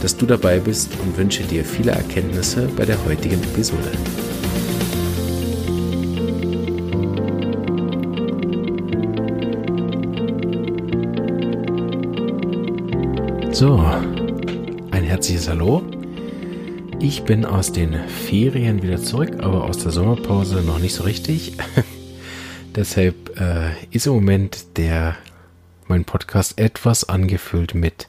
dass du dabei bist und wünsche dir viele Erkenntnisse bei der heutigen Episode. So, ein herzliches Hallo. Ich bin aus den Ferien wieder zurück, aber aus der Sommerpause noch nicht so richtig. Deshalb äh, ist im Moment der mein Podcast etwas angefüllt mit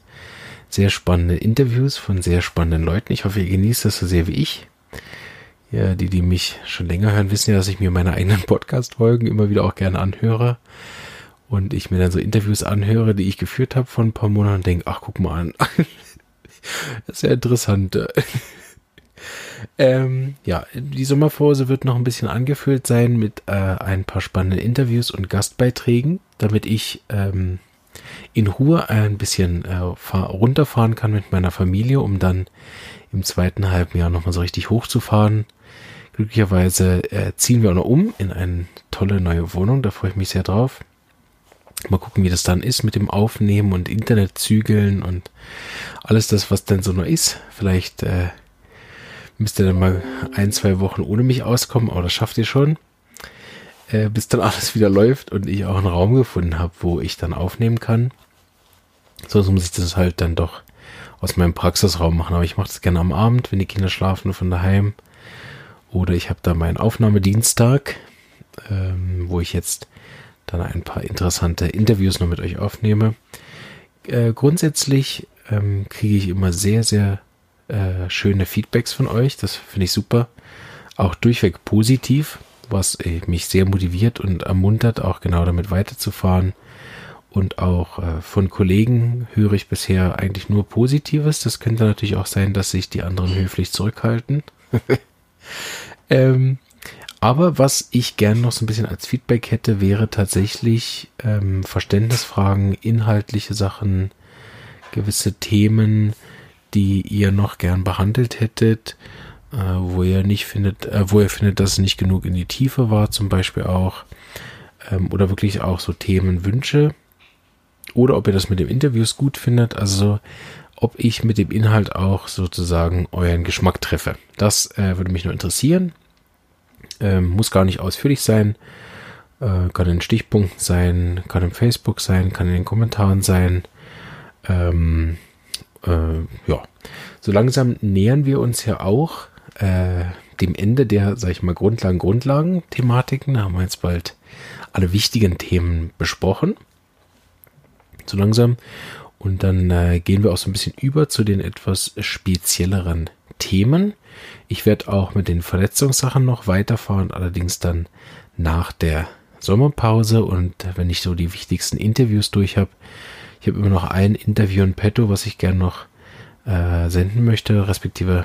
sehr spannenden Interviews von sehr spannenden Leuten. Ich hoffe, ihr genießt das so sehr wie ich. Ja, die, die mich schon länger hören, wissen ja, dass ich mir meine eigenen Podcast-Folgen immer wieder auch gerne anhöre. Und ich mir dann so Interviews anhöre, die ich geführt habe vor ein paar Monaten und denke, ach, guck mal an. das ist ja interessant. ähm, ja, die Sommerpause wird noch ein bisschen angefüllt sein mit äh, ein paar spannenden Interviews und Gastbeiträgen, damit ich ähm, in Ruhe ein bisschen äh, runterfahren kann mit meiner Familie, um dann im zweiten halben Jahr nochmal so richtig hochzufahren. Glücklicherweise äh, ziehen wir auch noch um in eine tolle neue Wohnung, da freue ich mich sehr drauf. Mal gucken, wie das dann ist mit dem Aufnehmen und Internetzügeln und alles das, was denn so noch ist. Vielleicht äh, müsst ihr dann mal ein, zwei Wochen ohne mich auskommen, aber das schafft ihr schon äh, bis dann alles wieder läuft und ich auch einen Raum gefunden habe, wo ich dann aufnehmen kann. Sonst muss ich das halt dann doch aus meinem Praxisraum machen. Aber ich mache das gerne am Abend, wenn die Kinder schlafen von daheim. Oder ich habe da meinen Aufnahmedienstag, ähm, wo ich jetzt dann ein paar interessante Interviews noch mit euch aufnehme. Äh, grundsätzlich ähm, kriege ich immer sehr, sehr äh, schöne Feedbacks von euch. Das finde ich super. Auch durchweg positiv was äh, mich sehr motiviert und ermuntert, auch genau damit weiterzufahren. Und auch äh, von Kollegen höre ich bisher eigentlich nur Positives. Das könnte natürlich auch sein, dass sich die anderen höflich zurückhalten. ähm, aber was ich gern noch so ein bisschen als Feedback hätte, wäre tatsächlich ähm, Verständnisfragen, inhaltliche Sachen, gewisse Themen, die ihr noch gern behandelt hättet äh, wo er nicht findet, äh, wo er findet, dass es nicht genug in die Tiefe war, zum Beispiel auch, ähm, oder wirklich auch so Themenwünsche, oder ob ihr das mit dem Interviews gut findet, also ob ich mit dem Inhalt auch sozusagen euren Geschmack treffe. Das äh, würde mich nur interessieren. Ähm, muss gar nicht ausführlich sein. Äh, kann in Stichpunkten sein, kann im Facebook sein, kann in den Kommentaren sein. Ähm, äh, ja, so langsam nähern wir uns ja auch äh, dem Ende der, sag ich mal, Grundlagen, Grundlagen-Thematiken. Da haben wir jetzt bald alle wichtigen Themen besprochen. So langsam. Und dann äh, gehen wir auch so ein bisschen über zu den etwas spezielleren Themen. Ich werde auch mit den Verletzungssachen noch weiterfahren, allerdings dann nach der Sommerpause und wenn ich so die wichtigsten Interviews durch habe. Ich habe immer noch ein Interview in petto, was ich gerne noch äh, senden möchte, respektive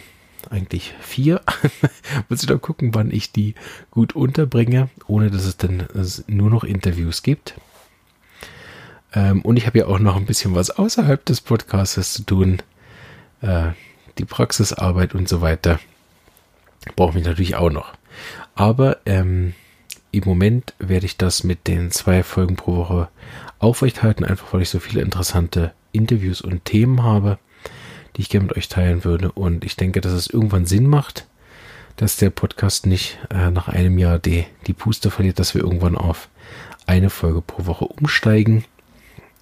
eigentlich vier. Muss ich dann gucken, wann ich die gut unterbringe, ohne dass es dann nur noch Interviews gibt. Ähm, und ich habe ja auch noch ein bisschen was außerhalb des Podcasts zu tun. Äh, die Praxisarbeit und so weiter. Brauche mich natürlich auch noch. Aber ähm, im Moment werde ich das mit den zwei Folgen pro Woche aufrechthalten, einfach weil ich so viele interessante Interviews und Themen habe die ich gerne mit euch teilen würde. Und ich denke, dass es irgendwann Sinn macht, dass der Podcast nicht äh, nach einem Jahr die, die Puste verliert, dass wir irgendwann auf eine Folge pro Woche umsteigen.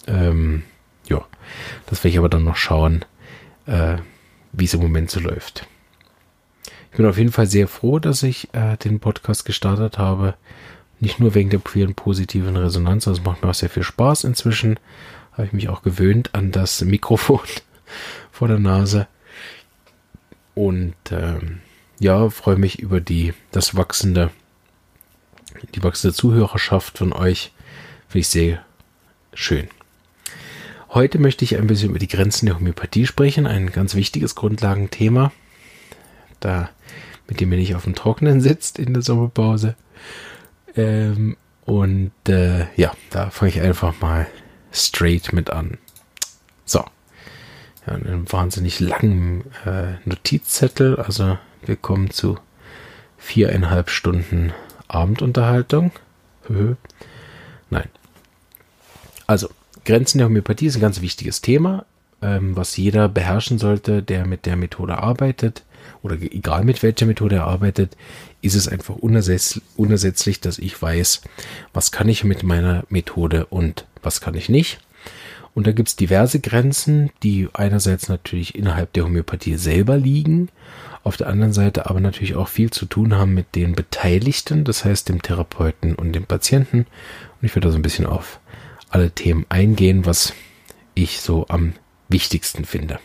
Ähm, ja, das werde ich aber dann noch schauen, äh, wie es im Moment so läuft. Ich bin auf jeden Fall sehr froh, dass ich äh, den Podcast gestartet habe. Nicht nur wegen der vielen positiven Resonanz, sondern es macht mir auch sehr viel Spaß inzwischen. Habe ich mich auch gewöhnt an das Mikrofon vor der Nase. Und ähm, ja, freue mich über die, das wachsende, die wachsende Zuhörerschaft von euch. Finde ich sehr schön. Heute möchte ich ein bisschen über die Grenzen der Homöopathie sprechen, ein ganz wichtiges Grundlagenthema. Da mit dem ihr nicht auf dem Trockenen sitzt in der Sommerpause. Ähm, und äh, ja, da fange ich einfach mal straight mit an. So. Ja, einen wahnsinnig langen äh, Notizzettel. Also wir kommen zu viereinhalb Stunden Abendunterhaltung. Nein. Also, Grenzen der Homöopathie ist ein ganz wichtiges Thema, ähm, was jeder beherrschen sollte, der mit der Methode arbeitet oder egal mit welcher Methode er arbeitet, ist es einfach unersetz unersetzlich, dass ich weiß, was kann ich mit meiner Methode und was kann ich nicht. Und da gibt es diverse Grenzen, die einerseits natürlich innerhalb der Homöopathie selber liegen, auf der anderen Seite aber natürlich auch viel zu tun haben mit den Beteiligten, das heißt dem Therapeuten und dem Patienten. Und ich werde da so ein bisschen auf alle Themen eingehen, was ich so am wichtigsten finde.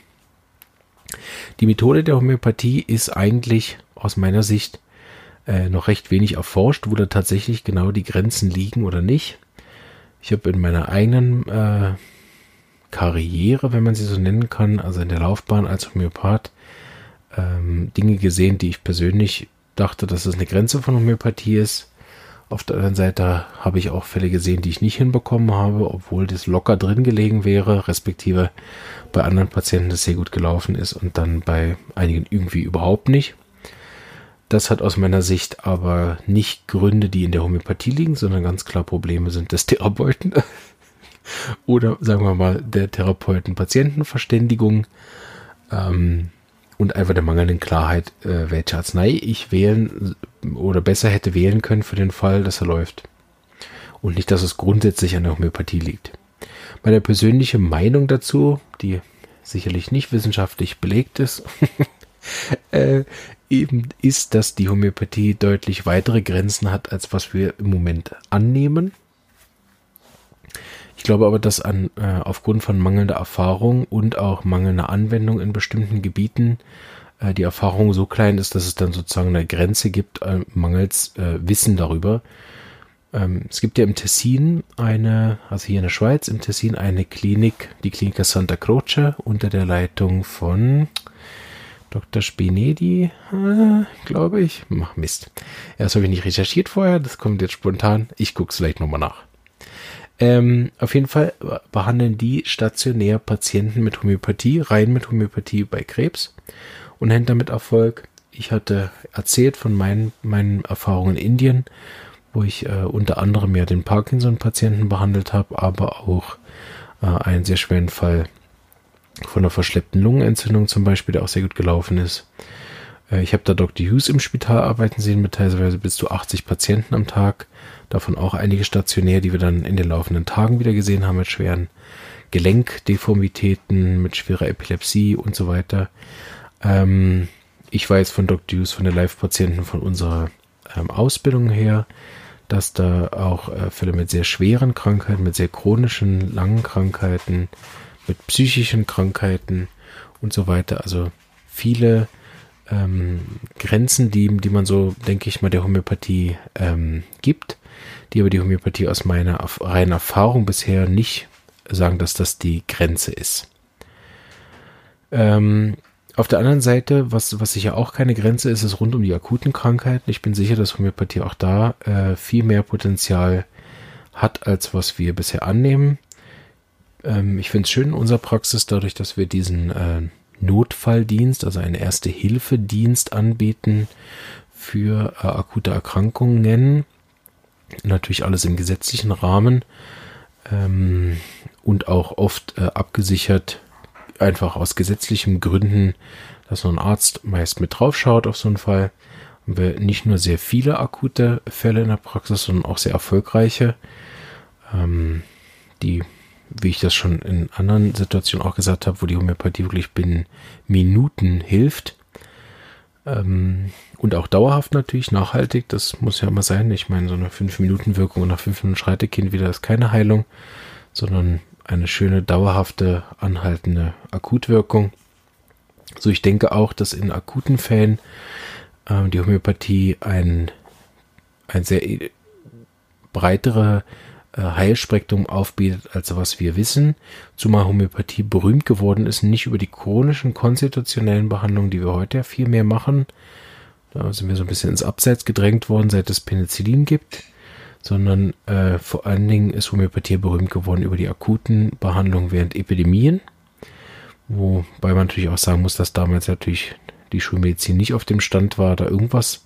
Die Methode der Homöopathie ist eigentlich aus meiner Sicht äh, noch recht wenig erforscht, wo da tatsächlich genau die Grenzen liegen oder nicht. Ich habe in meiner eigenen äh, Karriere, wenn man sie so nennen kann, also in der Laufbahn als Homöopath, ähm, Dinge gesehen, die ich persönlich dachte, dass es eine Grenze von Homöopathie ist. Auf der anderen Seite habe ich auch Fälle gesehen, die ich nicht hinbekommen habe, obwohl das locker drin gelegen wäre, respektive bei anderen Patienten das sehr gut gelaufen ist und dann bei einigen irgendwie überhaupt nicht. Das hat aus meiner Sicht aber nicht Gründe, die in der Homöopathie liegen, sondern ganz klar Probleme sind des Therapeuten oder sagen wir mal der Therapeuten-Patienten-Verständigung ähm, und einfach der mangelnden Klarheit, äh, welche Arznei ich wählen oder besser hätte wählen können für den Fall, dass er läuft. Und nicht, dass es grundsätzlich an der Homöopathie liegt. Meine persönliche Meinung dazu, die sicherlich nicht wissenschaftlich belegt ist, äh, eben ist, dass die Homöopathie deutlich weitere Grenzen hat, als was wir im Moment annehmen. Ich glaube aber, dass an, äh, aufgrund von mangelnder Erfahrung und auch mangelnder Anwendung in bestimmten Gebieten äh, die Erfahrung so klein ist, dass es dann sozusagen eine Grenze gibt, äh, mangels äh, Wissen darüber. Ähm, es gibt ja im Tessin eine, also hier in der Schweiz, im Tessin eine Klinik, die Klinik Santa Croce, unter der Leitung von Dr. Spinedi, äh, glaube ich. Mach Mist. Erst habe ich nicht recherchiert vorher, das kommt jetzt spontan. Ich gucke es vielleicht nochmal nach. Ähm, auf jeden Fall behandeln die stationär Patienten mit Homöopathie, rein mit Homöopathie bei Krebs und haben damit Erfolg. Ich hatte erzählt von meinen, meinen Erfahrungen in Indien, wo ich äh, unter anderem ja den Parkinson-Patienten behandelt habe, aber auch äh, einen sehr schweren Fall von einer verschleppten Lungenentzündung zum Beispiel, der auch sehr gut gelaufen ist. Äh, ich habe da Dr. Hughes im Spital arbeiten sehen mit teilweise bis zu 80 Patienten am Tag. Davon auch einige stationär, die wir dann in den laufenden Tagen wieder gesehen haben mit schweren Gelenkdeformitäten, mit schwerer Epilepsie und so weiter. Ähm, ich weiß von Dr. Hughes, von den Live-Patienten von unserer ähm, Ausbildung her, dass da auch äh, Fälle mit sehr schweren Krankheiten, mit sehr chronischen, langen Krankheiten, mit psychischen Krankheiten und so weiter. Also viele ähm, Grenzen, die, die man so, denke ich mal, der Homöopathie ähm, gibt, die aber die Homöopathie aus meiner reinen Erfahrung bisher nicht sagen, dass das die Grenze ist. Ähm, auf der anderen Seite, was, was sicher auch keine Grenze ist, ist rund um die akuten Krankheiten. Ich bin sicher, dass Homöopathie auch da äh, viel mehr Potenzial hat, als was wir bisher annehmen. Ähm, ich finde es schön in unserer Praxis, dadurch, dass wir diesen äh, Notfalldienst, also einen Erste-Hilfe-Dienst anbieten für äh, akute Erkrankungen. Natürlich alles im gesetzlichen Rahmen ähm, und auch oft äh, abgesichert, einfach aus gesetzlichen Gründen, dass so ein Arzt meist mit drauf schaut auf so einen Fall. Und wir nicht nur sehr viele akute Fälle in der Praxis, sondern auch sehr erfolgreiche, ähm, die wie ich das schon in anderen Situationen auch gesagt habe, wo die Homöopathie wirklich binnen Minuten hilft. Ähm, und auch dauerhaft natürlich, nachhaltig, das muss ja immer sein. Ich meine, so eine 5-Minuten-Wirkung und nach 5 Minuten schreit der Kind wieder ist keine Heilung, sondern eine schöne, dauerhafte, anhaltende Akutwirkung. So, ich denke auch, dass in akuten Fällen äh, die Homöopathie ein, ein sehr breitere äh, Heilspektrum aufbietet, als was wir wissen, zumal Homöopathie berühmt geworden ist, nicht über die chronischen konstitutionellen Behandlungen, die wir heute ja viel mehr machen, Da sind wir so ein bisschen ins Abseits gedrängt worden, seit es Penicillin gibt. Sondern äh, vor allen Dingen ist Homöopathie berühmt geworden über die akuten Behandlungen während Epidemien. Wobei man natürlich auch sagen muss, dass damals natürlich die Schulmedizin nicht auf dem Stand war, da irgendwas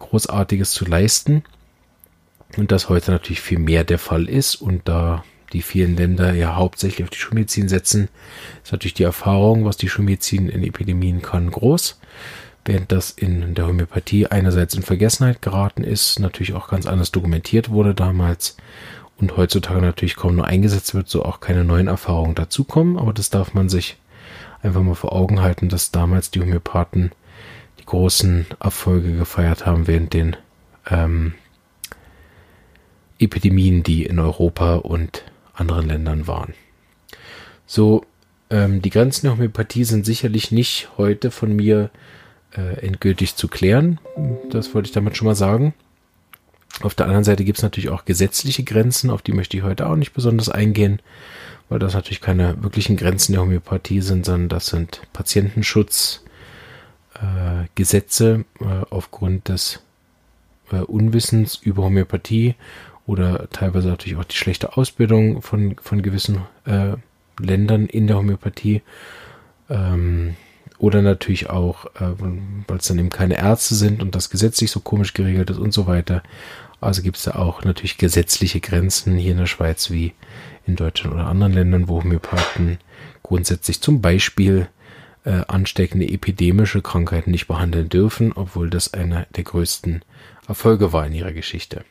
Großartiges zu leisten. Und das heute natürlich viel mehr der Fall ist und da die vielen Länder ja hauptsächlich auf die Schulmedizin setzen, ist natürlich die Erfahrung, was die Schulmedizin in Epidemien kann, groß. Während das in der Homöopathie einerseits in Vergessenheit geraten ist, natürlich auch ganz anders dokumentiert wurde damals und heutzutage natürlich kaum nur eingesetzt wird, so auch keine neuen Erfahrungen dazukommen. Aber das darf man sich einfach mal vor Augen halten, dass damals die Homöopathen die großen Erfolge gefeiert haben während den ähm, Epidemien, die in Europa und anderen Ländern waren. So, ähm, die Grenzen der Homöopathie sind sicherlich nicht heute von mir äh, endgültig zu klären. Das wollte ich damit schon mal sagen. Auf der anderen Seite gibt es natürlich auch gesetzliche Grenzen, auf die möchte ich heute auch nicht besonders eingehen, weil das natürlich keine wirklichen Grenzen der Homöopathie sind, sondern das sind Patientenschutzgesetze äh, äh, aufgrund des äh, Unwissens über Homöopathie oder teilweise natürlich auch die schlechte Ausbildung von, von gewissen äh, Ländern in der Homöopathie. Ähm, oder natürlich auch, äh, weil es dann eben keine Ärzte sind und das gesetzlich so komisch geregelt ist und so weiter. Also gibt es da auch natürlich gesetzliche Grenzen hier in der Schweiz wie in Deutschland oder anderen Ländern, wo Homöopathen grundsätzlich zum Beispiel äh, ansteckende epidemische Krankheiten nicht behandeln dürfen, obwohl das einer der größten Erfolge war in ihrer Geschichte.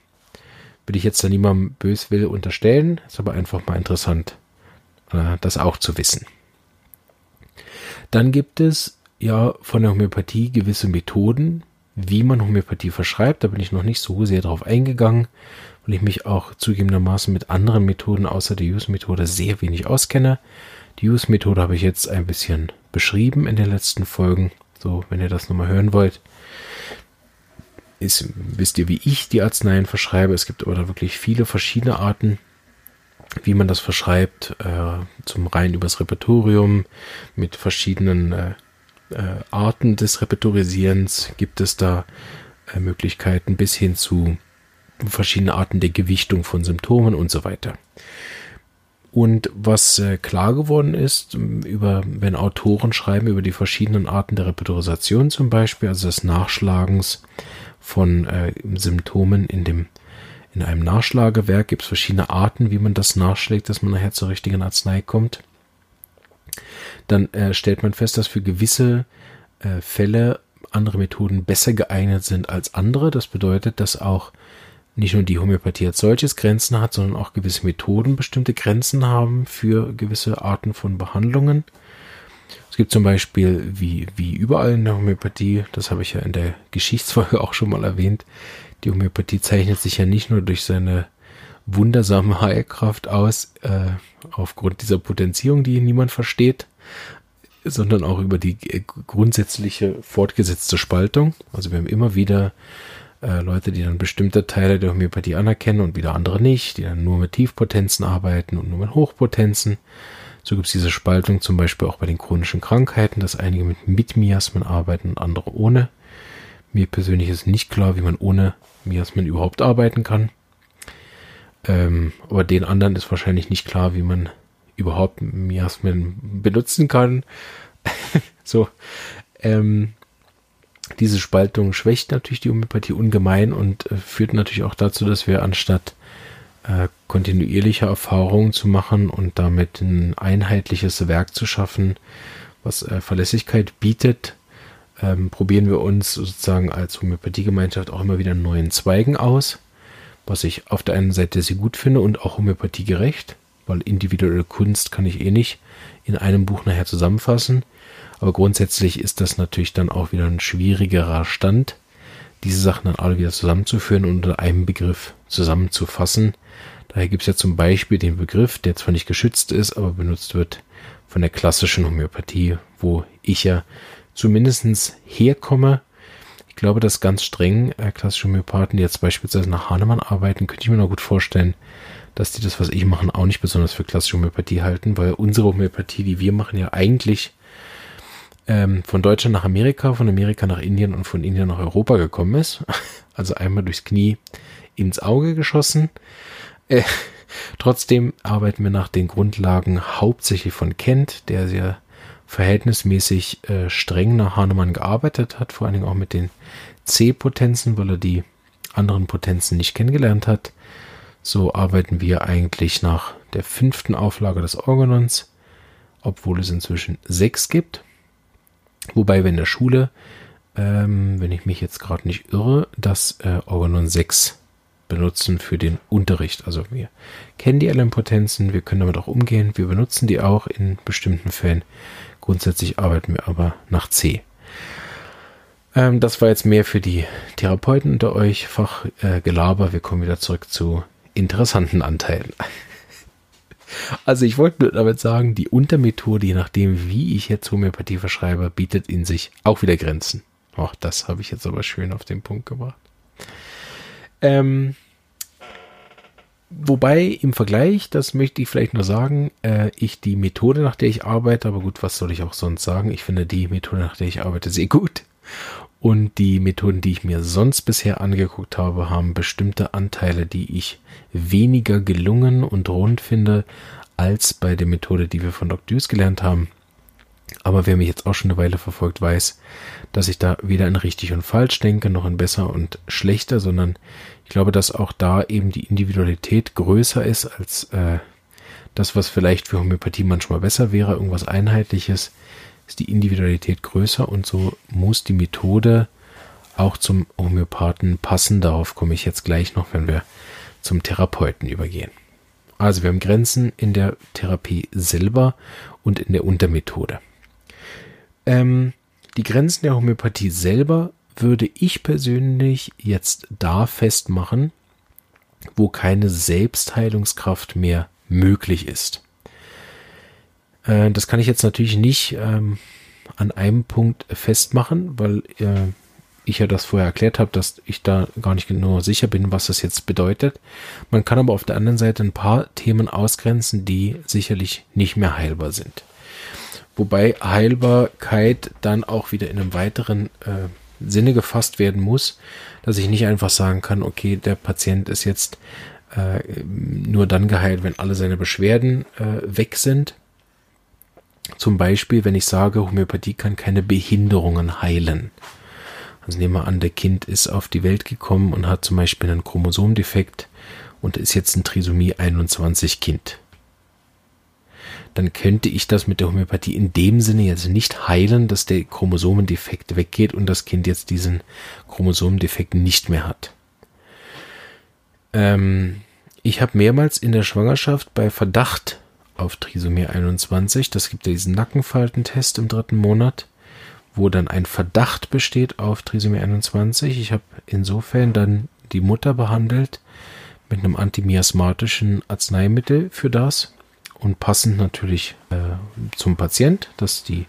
Will ich jetzt da niemandem bös will unterstellen, ist aber einfach mal interessant, äh, das auch zu wissen. Dann gibt es ja von der Homöopathie gewisse Methoden, wie man Homöopathie verschreibt. Da bin ich noch nicht so sehr drauf eingegangen, weil ich mich auch zugegebenermaßen mit anderen Methoden außer der Use-Methode sehr wenig auskenne. Die Use-Methode habe ich jetzt ein bisschen beschrieben in den letzten Folgen. So, wenn ihr das nochmal hören wollt, ist, wisst ihr, wie ich die Arzneien verschreibe. Es gibt aber da wirklich viele verschiedene Arten, wie man das verschreibt. Äh, zum rein übers Repertorium mit verschiedenen äh, äh, Arten des Repertorisierens gibt es da äh, Möglichkeiten bis hin zu verschiedenen Arten der Gewichtung von Symptomen und so weiter. Und was äh, klar geworden ist, über, wenn Autoren schreiben über die verschiedenen Arten der Repertorisation zum Beispiel, also des Nachschlagens von äh, Symptomen in dem in einem Nachschlagewerk gibt es verschiedene Arten, wie man das nachschlägt, dass man nachher zur richtigen Arznei kommt. Dann äh, stellt man fest, dass für gewisse äh, Fälle andere Methoden besser geeignet sind als andere. Das bedeutet, dass auch nicht nur die Homöopathie als solches Grenzen hat, sondern auch gewisse Methoden bestimmte Grenzen haben für gewisse Arten von Behandlungen. Es gibt zum Beispiel, wie, wie überall in der Homöopathie, das habe ich ja in der Geschichtsfolge auch schon mal erwähnt, die Homöopathie zeichnet sich ja nicht nur durch seine wundersame Heilkraft aus, äh, aufgrund dieser Potenzierung, die niemand versteht, sondern auch über die grundsätzliche fortgesetzte Spaltung. Also wir haben immer wieder äh, Leute, die dann bestimmte Teile der Homöopathie anerkennen und wieder andere nicht, die dann nur mit Tiefpotenzen arbeiten und nur mit Hochpotenzen. So gibt es diese Spaltung zum Beispiel auch bei den chronischen Krankheiten, dass einige mit, mit Miasmen arbeiten und andere ohne. Mir persönlich ist nicht klar, wie man ohne Miasmen überhaupt arbeiten kann. Ähm, aber den anderen ist wahrscheinlich nicht klar, wie man überhaupt Miasmen benutzen kann. so, ähm, diese Spaltung schwächt natürlich die Homöopathie ungemein und äh, führt natürlich auch dazu, dass wir anstatt äh, kontinuierliche Erfahrungen zu machen und damit ein einheitliches Werk zu schaffen, was äh, Verlässlichkeit bietet, ähm, probieren wir uns sozusagen als Homöopathiegemeinschaft auch immer wieder neuen Zweigen aus, was ich auf der einen Seite sehr gut finde und auch homöopathiegerecht, weil individuelle Kunst kann ich eh nicht in einem Buch nachher zusammenfassen. Aber grundsätzlich ist das natürlich dann auch wieder ein schwierigerer Stand, diese Sachen dann alle wieder zusammenzuführen und unter einem Begriff zusammenzufassen. Daher gibt es ja zum Beispiel den Begriff, der zwar nicht geschützt ist, aber benutzt wird von der klassischen Homöopathie, wo ich ja zumindestens herkomme. Ich glaube, dass ganz streng äh, klassische Homöopathen, die jetzt beispielsweise nach Hahnemann arbeiten, könnte ich mir noch gut vorstellen, dass die das, was ich machen, auch nicht besonders für klassische Homöopathie halten, weil unsere Homöopathie, die wir machen, ja eigentlich ähm, von Deutschland nach Amerika, von Amerika nach Indien und von Indien nach Europa gekommen ist. Also einmal durchs Knie ins Auge geschossen. Äh, trotzdem arbeiten wir nach den Grundlagen hauptsächlich von Kent, der sehr verhältnismäßig äh, streng nach Hahnemann gearbeitet hat, vor allen Dingen auch mit den C-Potenzen, weil er die anderen Potenzen nicht kennengelernt hat. So arbeiten wir eigentlich nach der fünften Auflage des Organons, obwohl es inzwischen sechs gibt. Wobei wir in der Schule, ähm, wenn ich mich jetzt gerade nicht irre, das äh, Organon 6 benutzen für den Unterricht. Also wir kennen die LM-Potenzen, wir können damit auch umgehen, wir benutzen die auch in bestimmten Fällen. Grundsätzlich arbeiten wir aber nach C. Ähm, das war jetzt mehr für die Therapeuten unter euch, Fachgelaber. Äh, wir kommen wieder zurück zu interessanten Anteilen. Also ich wollte damit sagen, die Untermethode, je nachdem, wie ich jetzt Homöopathie verschreibe, bietet in sich auch wieder Grenzen. Ach, das habe ich jetzt aber schön auf den Punkt gebracht. Ähm, wobei im Vergleich, das möchte ich vielleicht nur sagen, äh, ich die Methode, nach der ich arbeite, aber gut, was soll ich auch sonst sagen? Ich finde die Methode, nach der ich arbeite, sehr gut. Und die Methoden, die ich mir sonst bisher angeguckt habe, haben bestimmte Anteile, die ich weniger gelungen und rund finde, als bei der Methode, die wir von Dr. Deuce gelernt haben. Aber wer mich jetzt auch schon eine Weile verfolgt, weiß, dass ich da weder in richtig und falsch denke, noch in besser und schlechter, sondern ich glaube, dass auch da eben die Individualität größer ist als äh, das, was vielleicht für Homöopathie manchmal besser wäre, irgendwas Einheitliches ist die Individualität größer und so muss die Methode auch zum Homöopathen passen. Darauf komme ich jetzt gleich noch, wenn wir zum Therapeuten übergehen. Also wir haben Grenzen in der Therapie selber und in der Untermethode. Ähm, die Grenzen der Homöopathie selber würde ich persönlich jetzt da festmachen, wo keine Selbstheilungskraft mehr möglich ist. Äh, das kann ich jetzt natürlich nicht ähm, an einem Punkt festmachen, weil äh, ich ja das vorher erklärt habe, dass ich da gar nicht genau sicher bin, was das jetzt bedeutet. Man kann aber auf der anderen Seite ein paar Themen ausgrenzen, die sicherlich nicht mehr heilbar sind. Wobei Heilbarkeit dann auch wieder in einem weiteren äh, Sinne gefasst werden muss, dass ich nicht einfach sagen kann, okay, der Patient ist jetzt äh, nur dann geheilt, wenn alle seine Beschwerden äh, weg sind, zum Beispiel, wenn ich sage, Homöopathie kann keine Behinderungen heilen. Also nehmen wir an, der Kind ist auf die Welt gekommen und hat zum Beispiel einen Chromosomdefekt und ist jetzt ein Trisomie 21 Kind. Dann könnte ich das mit der Homöopathie in dem Sinne jetzt nicht heilen, dass der Chromosomendefekt weggeht und das Kind jetzt diesen Chromosomendefekt nicht mehr hat. Ähm, ich habe mehrmals in der Schwangerschaft bei Verdacht auf Trisomie 21. Das gibt ja diesen Nackenfaltentest im dritten Monat, wo dann ein Verdacht besteht auf Trisomie 21. Ich habe insofern dann die Mutter behandelt mit einem antimiasmatischen Arzneimittel für das und passend natürlich äh, zum Patient, dass die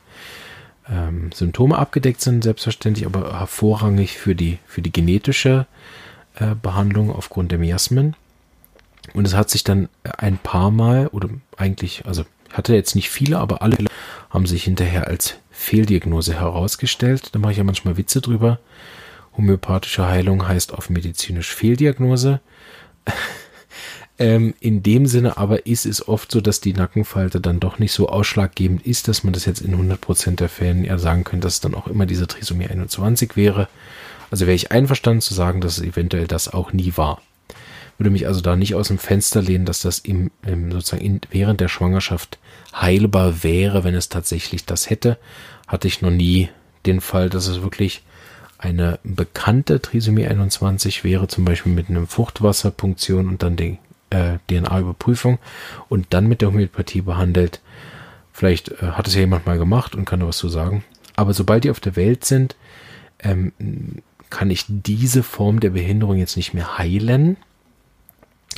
ähm, Symptome abgedeckt sind, selbstverständlich, aber hervorrangig für die, für die genetische äh, Behandlung aufgrund der Miasmen. Und es hat sich dann ein paar Mal, oder eigentlich, also hatte jetzt nicht viele, aber alle haben sich hinterher als Fehldiagnose herausgestellt. Da mache ich ja manchmal Witze drüber. Homöopathische Heilung heißt auf medizinisch Fehldiagnose. Ähm, in dem Sinne aber ist es oft so, dass die Nackenfalte dann doch nicht so ausschlaggebend ist, dass man das jetzt in 100% der Fällen eher sagen könnte, dass es dann auch immer diese Trisomie 21 wäre. Also wäre ich einverstanden zu sagen, dass es eventuell das auch nie war würde mich also da nicht aus dem Fenster lehnen, dass das im, im sozusagen in, während der Schwangerschaft heilbar wäre, wenn es tatsächlich das hätte. Hatte ich noch nie den Fall, dass es wirklich eine bekannte Trisomie 21 wäre, zum Beispiel mit einem Fruchtwasserpunktion und dann die äh, DNA-Überprüfung und dann mit der Homöopathie behandelt. Vielleicht äh, hat es ja jemand mal gemacht und kann da was zu sagen. Aber sobald die auf der Welt sind, ähm, kann ich diese Form der Behinderung jetzt nicht mehr heilen.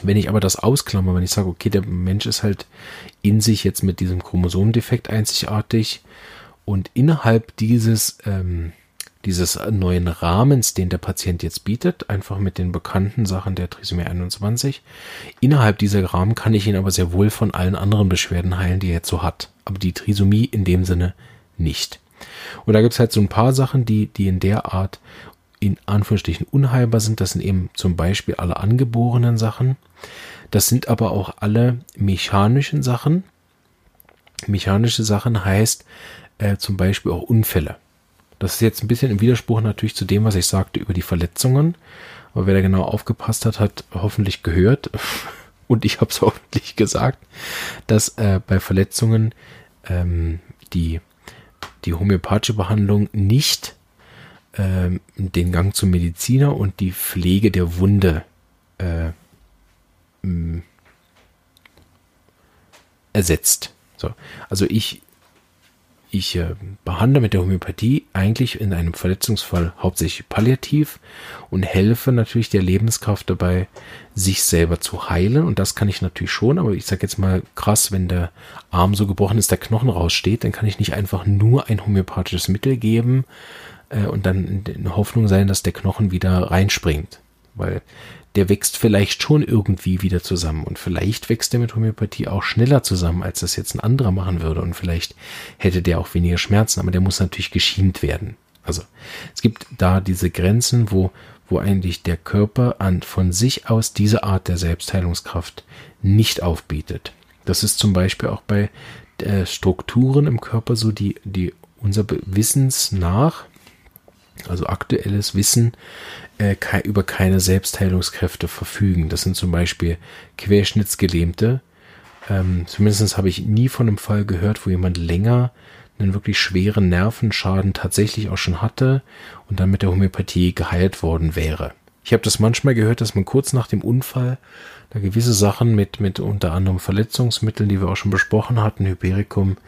Wenn ich aber das ausklammer, wenn ich sage, okay, der Mensch ist halt in sich jetzt mit diesem Chromosomdefekt einzigartig und innerhalb dieses, ähm, dieses neuen Rahmens, den der Patient jetzt bietet, einfach mit den bekannten Sachen der Trisomie 21, innerhalb dieser Rahmen kann ich ihn aber sehr wohl von allen anderen Beschwerden heilen, die er jetzt so hat. Aber die Trisomie in dem Sinne nicht. Und da gibt es halt so ein paar Sachen, die, die in der Art in Anführungsstrichen unheilbar sind. Das sind eben zum Beispiel alle angeborenen Sachen. Das sind aber auch alle mechanischen Sachen. Mechanische Sachen heißt äh, zum Beispiel auch Unfälle. Das ist jetzt ein bisschen im Widerspruch natürlich zu dem, was ich sagte über die Verletzungen. Aber wer da genau aufgepasst hat, hat hoffentlich gehört, und ich habe es hoffentlich gesagt, dass äh, bei Verletzungen ähm, die, die homöopathische Behandlung nicht ähm, den Gang zum Mediziner und die Pflege der Wunde äh, ersetzt. So. Also ich ich äh, behandle mit der Homöopathie eigentlich in einem Verletzungsfall hauptsächlich palliativ und helfe natürlich der Lebenskraft dabei, sich selber zu heilen. Und das kann ich natürlich schon, aber ich sage jetzt mal krass, wenn der Arm so gebrochen ist, der Knochen raussteht, dann kann ich nicht einfach nur ein homöopathisches Mittel geben äh, und dann in Hoffnung sein, dass der Knochen wieder reinspringt. Weil der wächst vielleicht schon irgendwie wieder zusammen und vielleicht wächst der mit Homöopathie auch schneller zusammen, als das jetzt ein anderer machen würde und vielleicht hätte der auch weniger Schmerzen, aber der muss natürlich geschient werden. Also es gibt da diese Grenzen, wo, wo eigentlich der Körper an, von sich aus diese Art der Selbstheilungskraft nicht aufbietet. Das ist zum Beispiel auch bei äh, Strukturen im Körper so, die, die unser Wissens nach also aktuelles Wissen, äh, über keine Selbstheilungskräfte verfügen. Das sind zum Beispiel Querschnittsgelähmte. Ähm, zumindest habe ich nie von einem Fall gehört, wo jemand länger einen wirklich schweren Nervenschaden tatsächlich auch schon hatte und dann mit der Homöopathie geheilt worden wäre. Ich habe das manchmal gehört, dass man kurz nach dem Unfall da gewisse Sachen mit, mit unter anderem Verletzungsmitteln, die wir auch schon besprochen hatten, Hypericum,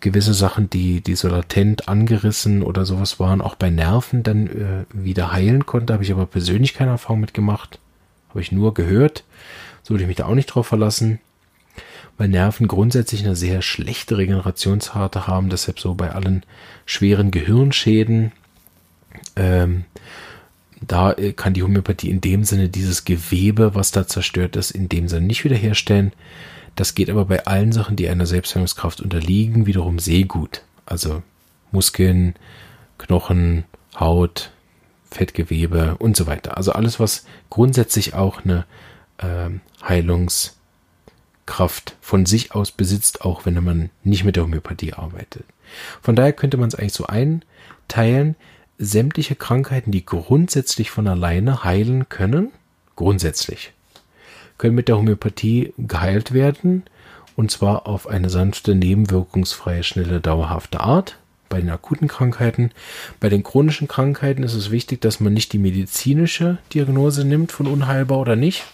gewisse Sachen, die, die so latent angerissen oder sowas waren, auch bei Nerven dann äh, wieder heilen konnte. Habe ich aber persönlich keine Erfahrung mitgemacht. Habe ich nur gehört. So würde ich mich da auch nicht drauf verlassen. Weil Nerven grundsätzlich eine sehr schlechte Regenerationsrate haben. Deshalb so bei allen schweren Gehirnschäden. Ähm, da äh, kann die Homöopathie in dem Sinne dieses Gewebe, was da zerstört ist, in dem Sinne nicht wiederherstellen. Das geht aber bei allen Sachen, die einer Selbstheilungskraft unterliegen, wiederum sehr gut. Also Muskeln, Knochen, Haut, Fettgewebe und so weiter. Also alles, was grundsätzlich auch eine äh, Heilungskraft von sich aus besitzt, auch wenn man nicht mit der Homöopathie arbeitet. Von daher könnte man es eigentlich so einteilen, sämtliche Krankheiten, die grundsätzlich von alleine heilen können, grundsätzlich können mit der Homöopathie geheilt werden. Und zwar auf eine sanfte, nebenwirkungsfreie, schnelle, dauerhafte Art. Bei den akuten Krankheiten. Bei den chronischen Krankheiten ist es wichtig, dass man nicht die medizinische Diagnose nimmt von unheilbar oder nicht,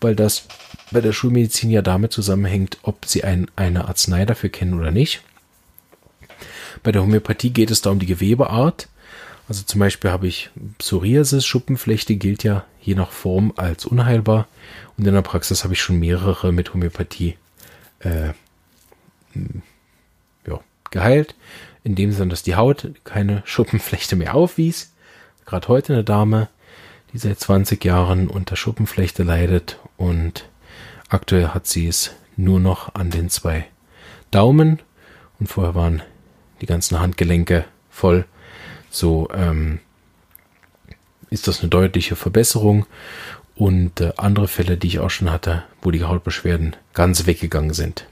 weil das bei der Schulmedizin ja damit zusammenhängt, ob sie ein, eine Arznei dafür kennen oder nicht. Bei der Homöopathie geht es da um die Gewebeart. Also zum Beispiel habe ich Psoriasis, Schuppenflechte gilt ja je nach Form als unheilbar. Und in der Praxis habe ich schon mehrere mit Homöopathie äh, ja, geheilt. In dem Sinne, dass die Haut keine Schuppenflechte mehr aufwies. Gerade heute eine Dame, die seit 20 Jahren unter Schuppenflechte leidet und aktuell hat sie es nur noch an den zwei Daumen und vorher waren die ganzen Handgelenke voll. So ähm, ist das eine deutliche Verbesserung und äh, andere Fälle, die ich auch schon hatte, wo die Hautbeschwerden ganz weggegangen sind.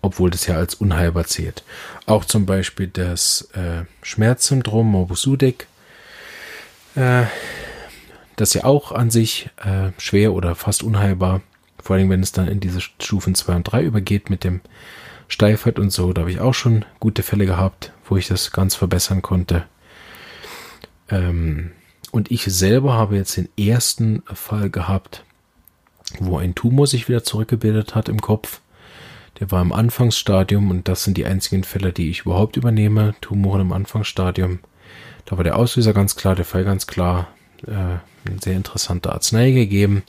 Obwohl das ja als unheilbar zählt. Auch zum Beispiel das äh, Schmerzsyndrom Morbus Sudeck, äh, das ja auch an sich äh, schwer oder fast unheilbar, vor allem wenn es dann in diese Stufen 2 und 3 übergeht mit dem Steifheit und so, da habe ich auch schon gute Fälle gehabt, wo ich das ganz verbessern konnte. Ähm, und ich selber habe jetzt den ersten Fall gehabt, wo ein Tumor sich wieder zurückgebildet hat im Kopf. Der war im Anfangsstadium und das sind die einzigen Fälle, die ich überhaupt übernehme. Tumoren im Anfangsstadium. Da war der Auslöser ganz klar, der Fall ganz klar. Äh, eine sehr interessante Arznei gegeben.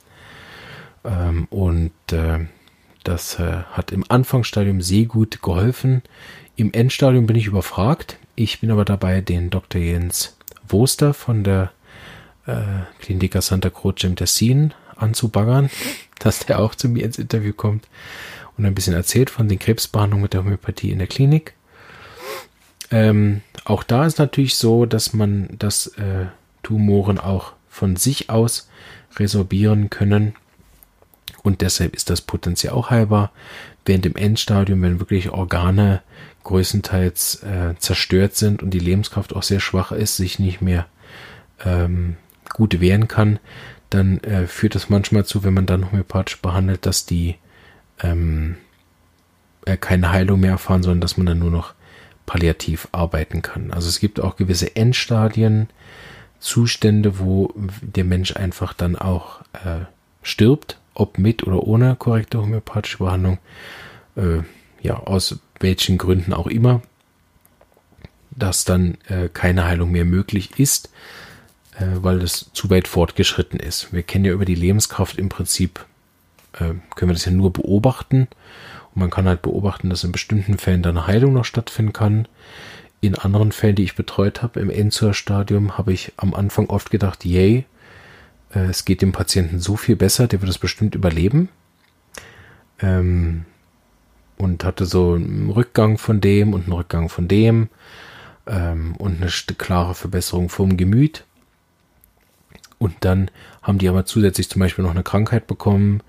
Ähm, und äh, das äh, hat im Anfangsstadium sehr gut geholfen. Im Endstadium bin ich überfragt. Ich bin aber dabei, den Dr. Jens Woster von der äh, Klinika Santa Croce im Tessin anzubaggern, dass der auch zu mir ins Interview kommt und ein bisschen erzählt von den Krebsbehandlungen mit der Homöopathie in der Klinik. Ähm, auch da ist natürlich so, dass man, dass äh, Tumoren auch von sich aus resorbieren können. Und deshalb ist das Potenzial auch heilbar. Während im Endstadium, wenn wirklich Organe größtenteils äh, zerstört sind und die Lebenskraft auch sehr schwach ist, sich nicht mehr ähm, gut wehren kann, dann äh, führt das manchmal zu, wenn man dann homöopathisch behandelt, dass die ähm, äh, keine Heilung mehr erfahren, sondern dass man dann nur noch palliativ arbeiten kann. Also es gibt auch gewisse Endstadien, Zustände, wo der Mensch einfach dann auch äh, stirbt, ob mit oder ohne korrekte homöopathische Behandlung, äh, ja, aus welchen Gründen auch immer, dass dann äh, keine Heilung mehr möglich ist, äh, weil es zu weit fortgeschritten ist. Wir kennen ja über die Lebenskraft im Prinzip, äh, können wir das ja nur beobachten. Und man kann halt beobachten, dass in bestimmten Fällen dann Heilung noch stattfinden kann. In anderen Fällen, die ich betreut habe, im Endzor-Stadium, habe ich am Anfang oft gedacht, yay, äh, es geht dem Patienten so viel besser, der wird es bestimmt überleben. Ähm, und hatte so einen Rückgang von dem und einen Rückgang von dem ähm, und eine klare Verbesserung vom Gemüt. Und dann haben die aber zusätzlich zum Beispiel noch eine Krankheit bekommen,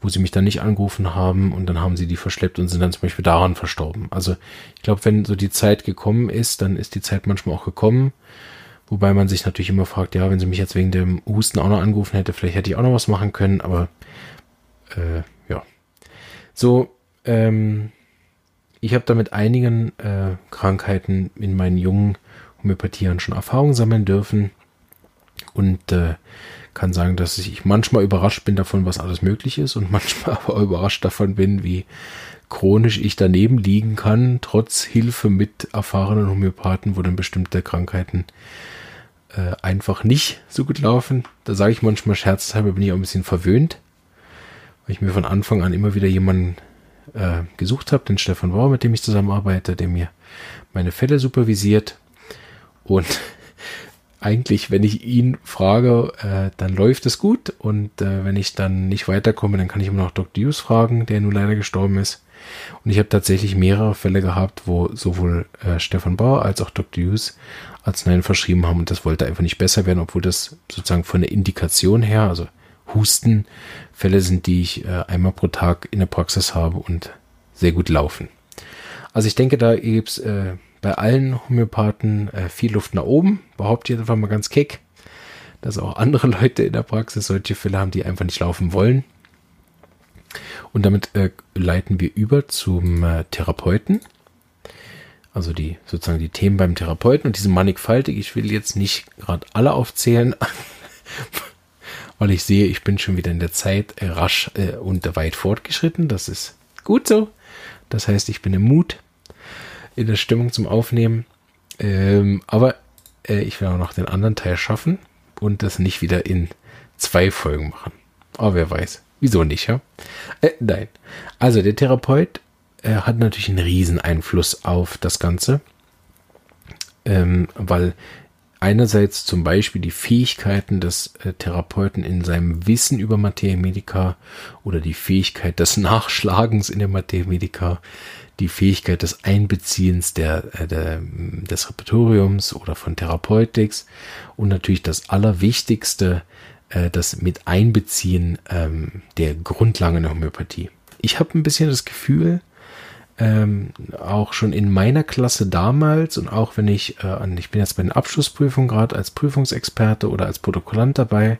wo sie mich dann nicht angerufen haben und dann haben sie die verschleppt und sind dann zum Beispiel daran verstorben. Also ich glaube, wenn so die Zeit gekommen ist, dann ist die Zeit manchmal auch gekommen. Wobei man sich natürlich immer fragt, ja, wenn sie mich jetzt wegen dem Husten auch noch angerufen hätte, vielleicht hätte ich auch noch was machen können, aber äh, ja. So, ähm, ich habe da mit einigen äh, Krankheiten in meinen jungen Homöopathieren schon Erfahrungen sammeln dürfen und äh, kann sagen, dass ich manchmal überrascht bin davon, was alles möglich ist und manchmal aber überrascht davon bin, wie chronisch ich daneben liegen kann, trotz Hilfe mit erfahrenen Homöopathen, wo dann bestimmte Krankheiten äh, einfach nicht so gut laufen. Da sage ich manchmal scherzhalber, bin ich auch ein bisschen verwöhnt, weil ich mir von Anfang an immer wieder jemanden äh, gesucht habe, den Stefan Bauer, mit dem ich zusammenarbeite, der mir meine Fälle supervisiert und eigentlich, wenn ich ihn frage, äh, dann läuft es gut. Und äh, wenn ich dann nicht weiterkomme, dann kann ich immer noch Dr. Hughes fragen, der nun leider gestorben ist. Und ich habe tatsächlich mehrere Fälle gehabt, wo sowohl äh, Stefan Bauer als auch Dr. Hughes Arzneien verschrieben haben und das wollte einfach nicht besser werden, obwohl das sozusagen von der Indikation her, also Hustenfälle sind, die ich äh, einmal pro Tag in der Praxis habe und sehr gut laufen. Also ich denke, da gibt's äh, bei allen Homöopathen äh, viel Luft nach oben. Behaupte ich einfach mal ganz keck, dass auch andere Leute in der Praxis solche Fälle haben, die einfach nicht laufen wollen. Und damit äh, leiten wir über zum äh, Therapeuten. Also die sozusagen die Themen beim Therapeuten und diese mannigfaltig. Ich will jetzt nicht gerade alle aufzählen, weil ich sehe, ich bin schon wieder in der Zeit äh, rasch äh, und weit fortgeschritten. Das ist gut so. Das heißt, ich bin im Mut in der Stimmung zum Aufnehmen. Ähm, aber äh, ich will auch noch den anderen Teil schaffen und das nicht wieder in zwei Folgen machen. Aber wer weiß. Wieso nicht, ja? Äh, nein. Also der Therapeut äh, hat natürlich einen riesen Einfluss auf das Ganze, ähm, weil einerseits zum Beispiel die Fähigkeiten des äh, Therapeuten in seinem Wissen über Materia Medica oder die Fähigkeit des Nachschlagens in der Materia Medica die Fähigkeit des Einbeziehens der, äh, der, des Repertoriums oder von Therapeutics und natürlich das Allerwichtigste, äh, das mit Einbeziehen ähm, der Grundlagen der Homöopathie. Ich habe ein bisschen das Gefühl, ähm, auch schon in meiner Klasse damals und auch wenn ich, äh, ich bin jetzt bei den Abschlussprüfungen gerade als Prüfungsexperte oder als Protokollant dabei,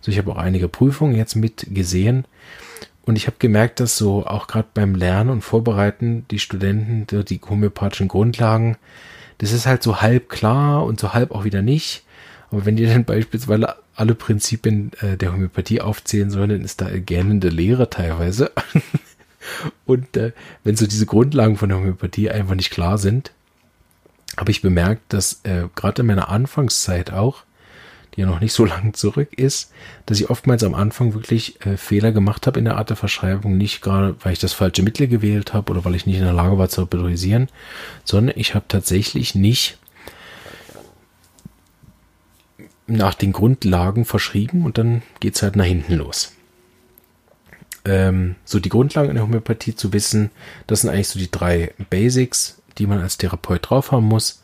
so ich habe auch einige Prüfungen jetzt mit gesehen, und ich habe gemerkt, dass so auch gerade beim Lernen und Vorbereiten die Studenten die, die homöopathischen Grundlagen, das ist halt so halb klar und so halb auch wieder nicht. Aber wenn die dann beispielsweise alle Prinzipien äh, der Homöopathie aufzählen sollen, dann ist da gähnende Lehre teilweise. und äh, wenn so diese Grundlagen von der Homöopathie einfach nicht klar sind, habe ich bemerkt, dass äh, gerade in meiner Anfangszeit auch die ja noch nicht so lang zurück ist, dass ich oftmals am Anfang wirklich äh, Fehler gemacht habe in der Art der Verschreibung. Nicht gerade, weil ich das falsche Mittel gewählt habe oder weil ich nicht in der Lage war zu priorisieren, sondern ich habe tatsächlich nicht nach den Grundlagen verschrieben und dann geht es halt nach hinten los. Ähm, so die Grundlagen in der Homöopathie zu wissen, das sind eigentlich so die drei Basics, die man als Therapeut drauf haben muss.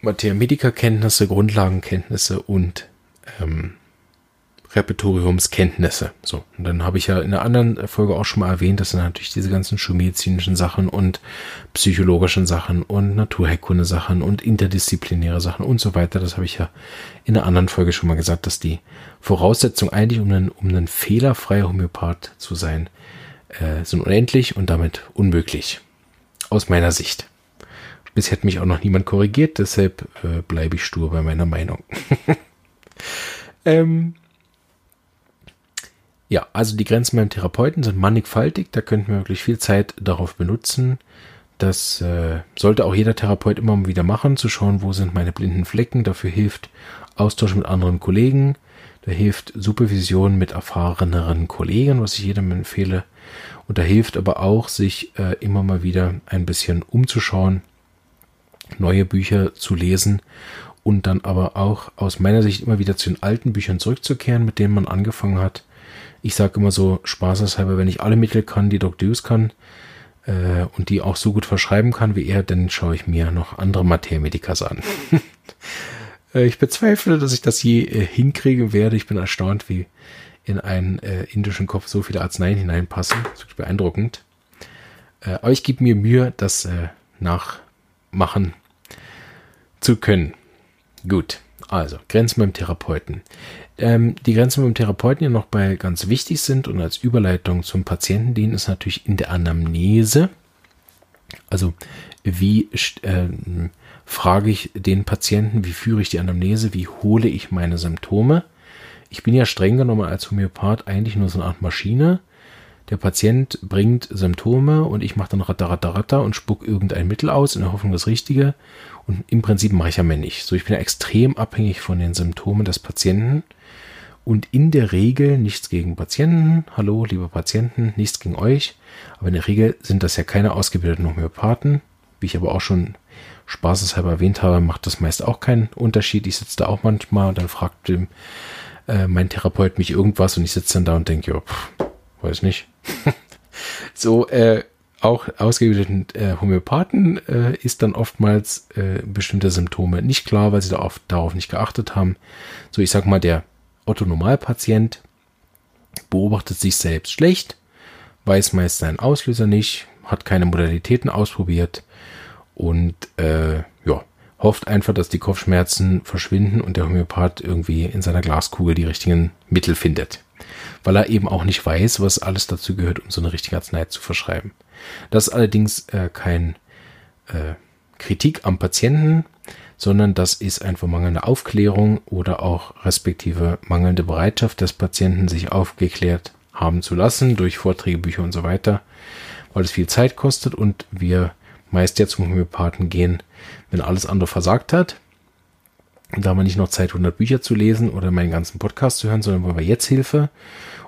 Materia Medica Kenntnisse, Grundlagenkenntnisse und ähm, Repertoriumskenntnisse. So, und dann habe ich ja in der anderen Folge auch schon mal erwähnt, das sind natürlich diese ganzen schulmedizinischen Sachen und psychologischen Sachen und Naturheilkunde Sachen und interdisziplinäre Sachen und so weiter. Das habe ich ja in der anderen Folge schon mal gesagt, dass die Voraussetzung eigentlich, um ein, um ein fehlerfreier Homöopath zu sein, äh, sind unendlich und damit unmöglich. Aus meiner Sicht. Bisher hat mich auch noch niemand korrigiert, deshalb äh, bleibe ich stur bei meiner Meinung. ähm, ja, also die Grenzen beim Therapeuten sind mannigfaltig. Da könnten wir wirklich viel Zeit darauf benutzen. Das äh, sollte auch jeder Therapeut immer mal wieder machen, zu schauen, wo sind meine blinden Flecken. Dafür hilft Austausch mit anderen Kollegen. Da hilft Supervision mit erfahreneren Kollegen, was ich jedem empfehle. Und da hilft aber auch, sich äh, immer mal wieder ein bisschen umzuschauen, neue Bücher zu lesen und dann aber auch aus meiner Sicht immer wieder zu den alten Büchern zurückzukehren, mit denen man angefangen hat ich sage immer so spaßeshalber, wenn ich alle Mittel kann, die Doc Deuce kann äh, und die auch so gut verschreiben kann wie er, dann schaue ich mir noch andere Materia-Medikas an. äh, ich bezweifle, dass ich das je äh, hinkriegen werde. Ich bin erstaunt, wie in einen äh, indischen Kopf so viele Arzneien hineinpassen. Das ist wirklich beeindruckend. Äh, aber ich gebe mir Mühe, das nachmachen zu können. Gut, also Grenzen beim Therapeuten ähm, die Grenzen beim Therapeuten ja noch bei ganz wichtig sind und als Überleitung zum Patienten dienen, ist natürlich in der Anamnese. Also wie äh, frage ich den Patienten, wie führe ich die Anamnese, wie hole ich meine Symptome. Ich bin ja streng genommen als Homöopath eigentlich nur so eine Art Maschine. Der Patient bringt Symptome und ich mache dann ratter, ratter, ratter und spuck irgendein Mittel aus in der Hoffnung das Richtige. Und im Prinzip mache ich ja mehr nicht. So, ich bin ja extrem abhängig von den Symptomen des Patienten und in der Regel nichts gegen Patienten. Hallo, liebe Patienten, nichts gegen euch. Aber in der Regel sind das ja keine ausgebildeten Homöopathen. Wie ich aber auch schon spaßeshalber erwähnt habe, macht das meist auch keinen Unterschied. Ich sitze da auch manchmal und dann fragt dem, äh, mein Therapeut mich irgendwas und ich sitze dann da und denke, ja, pff, weiß nicht. so, äh, auch ausgebildeten äh, Homöopathen äh, ist dann oftmals äh, bestimmte Symptome nicht klar, weil sie da oft darauf nicht geachtet haben. So, ich sag mal, der Otto Normalpatient beobachtet sich selbst schlecht, weiß meist seinen Auslöser nicht, hat keine Modalitäten ausprobiert und äh, ja, hofft einfach, dass die Kopfschmerzen verschwinden und der Homöopath irgendwie in seiner Glaskugel die richtigen Mittel findet. Weil er eben auch nicht weiß, was alles dazu gehört, um so eine richtige Arznei zu verschreiben. Das ist allerdings äh, kein äh, Kritik am Patienten, sondern das ist einfach mangelnde Aufklärung oder auch respektive mangelnde Bereitschaft des Patienten, sich aufgeklärt haben zu lassen durch Vorträge, Bücher und so weiter, weil es viel Zeit kostet und wir meist ja zum Homöopathen gehen, wenn alles andere versagt hat. Da haben wir nicht noch Zeit, 100 Bücher zu lesen oder meinen ganzen Podcast zu hören, sondern wollen wir jetzt Hilfe.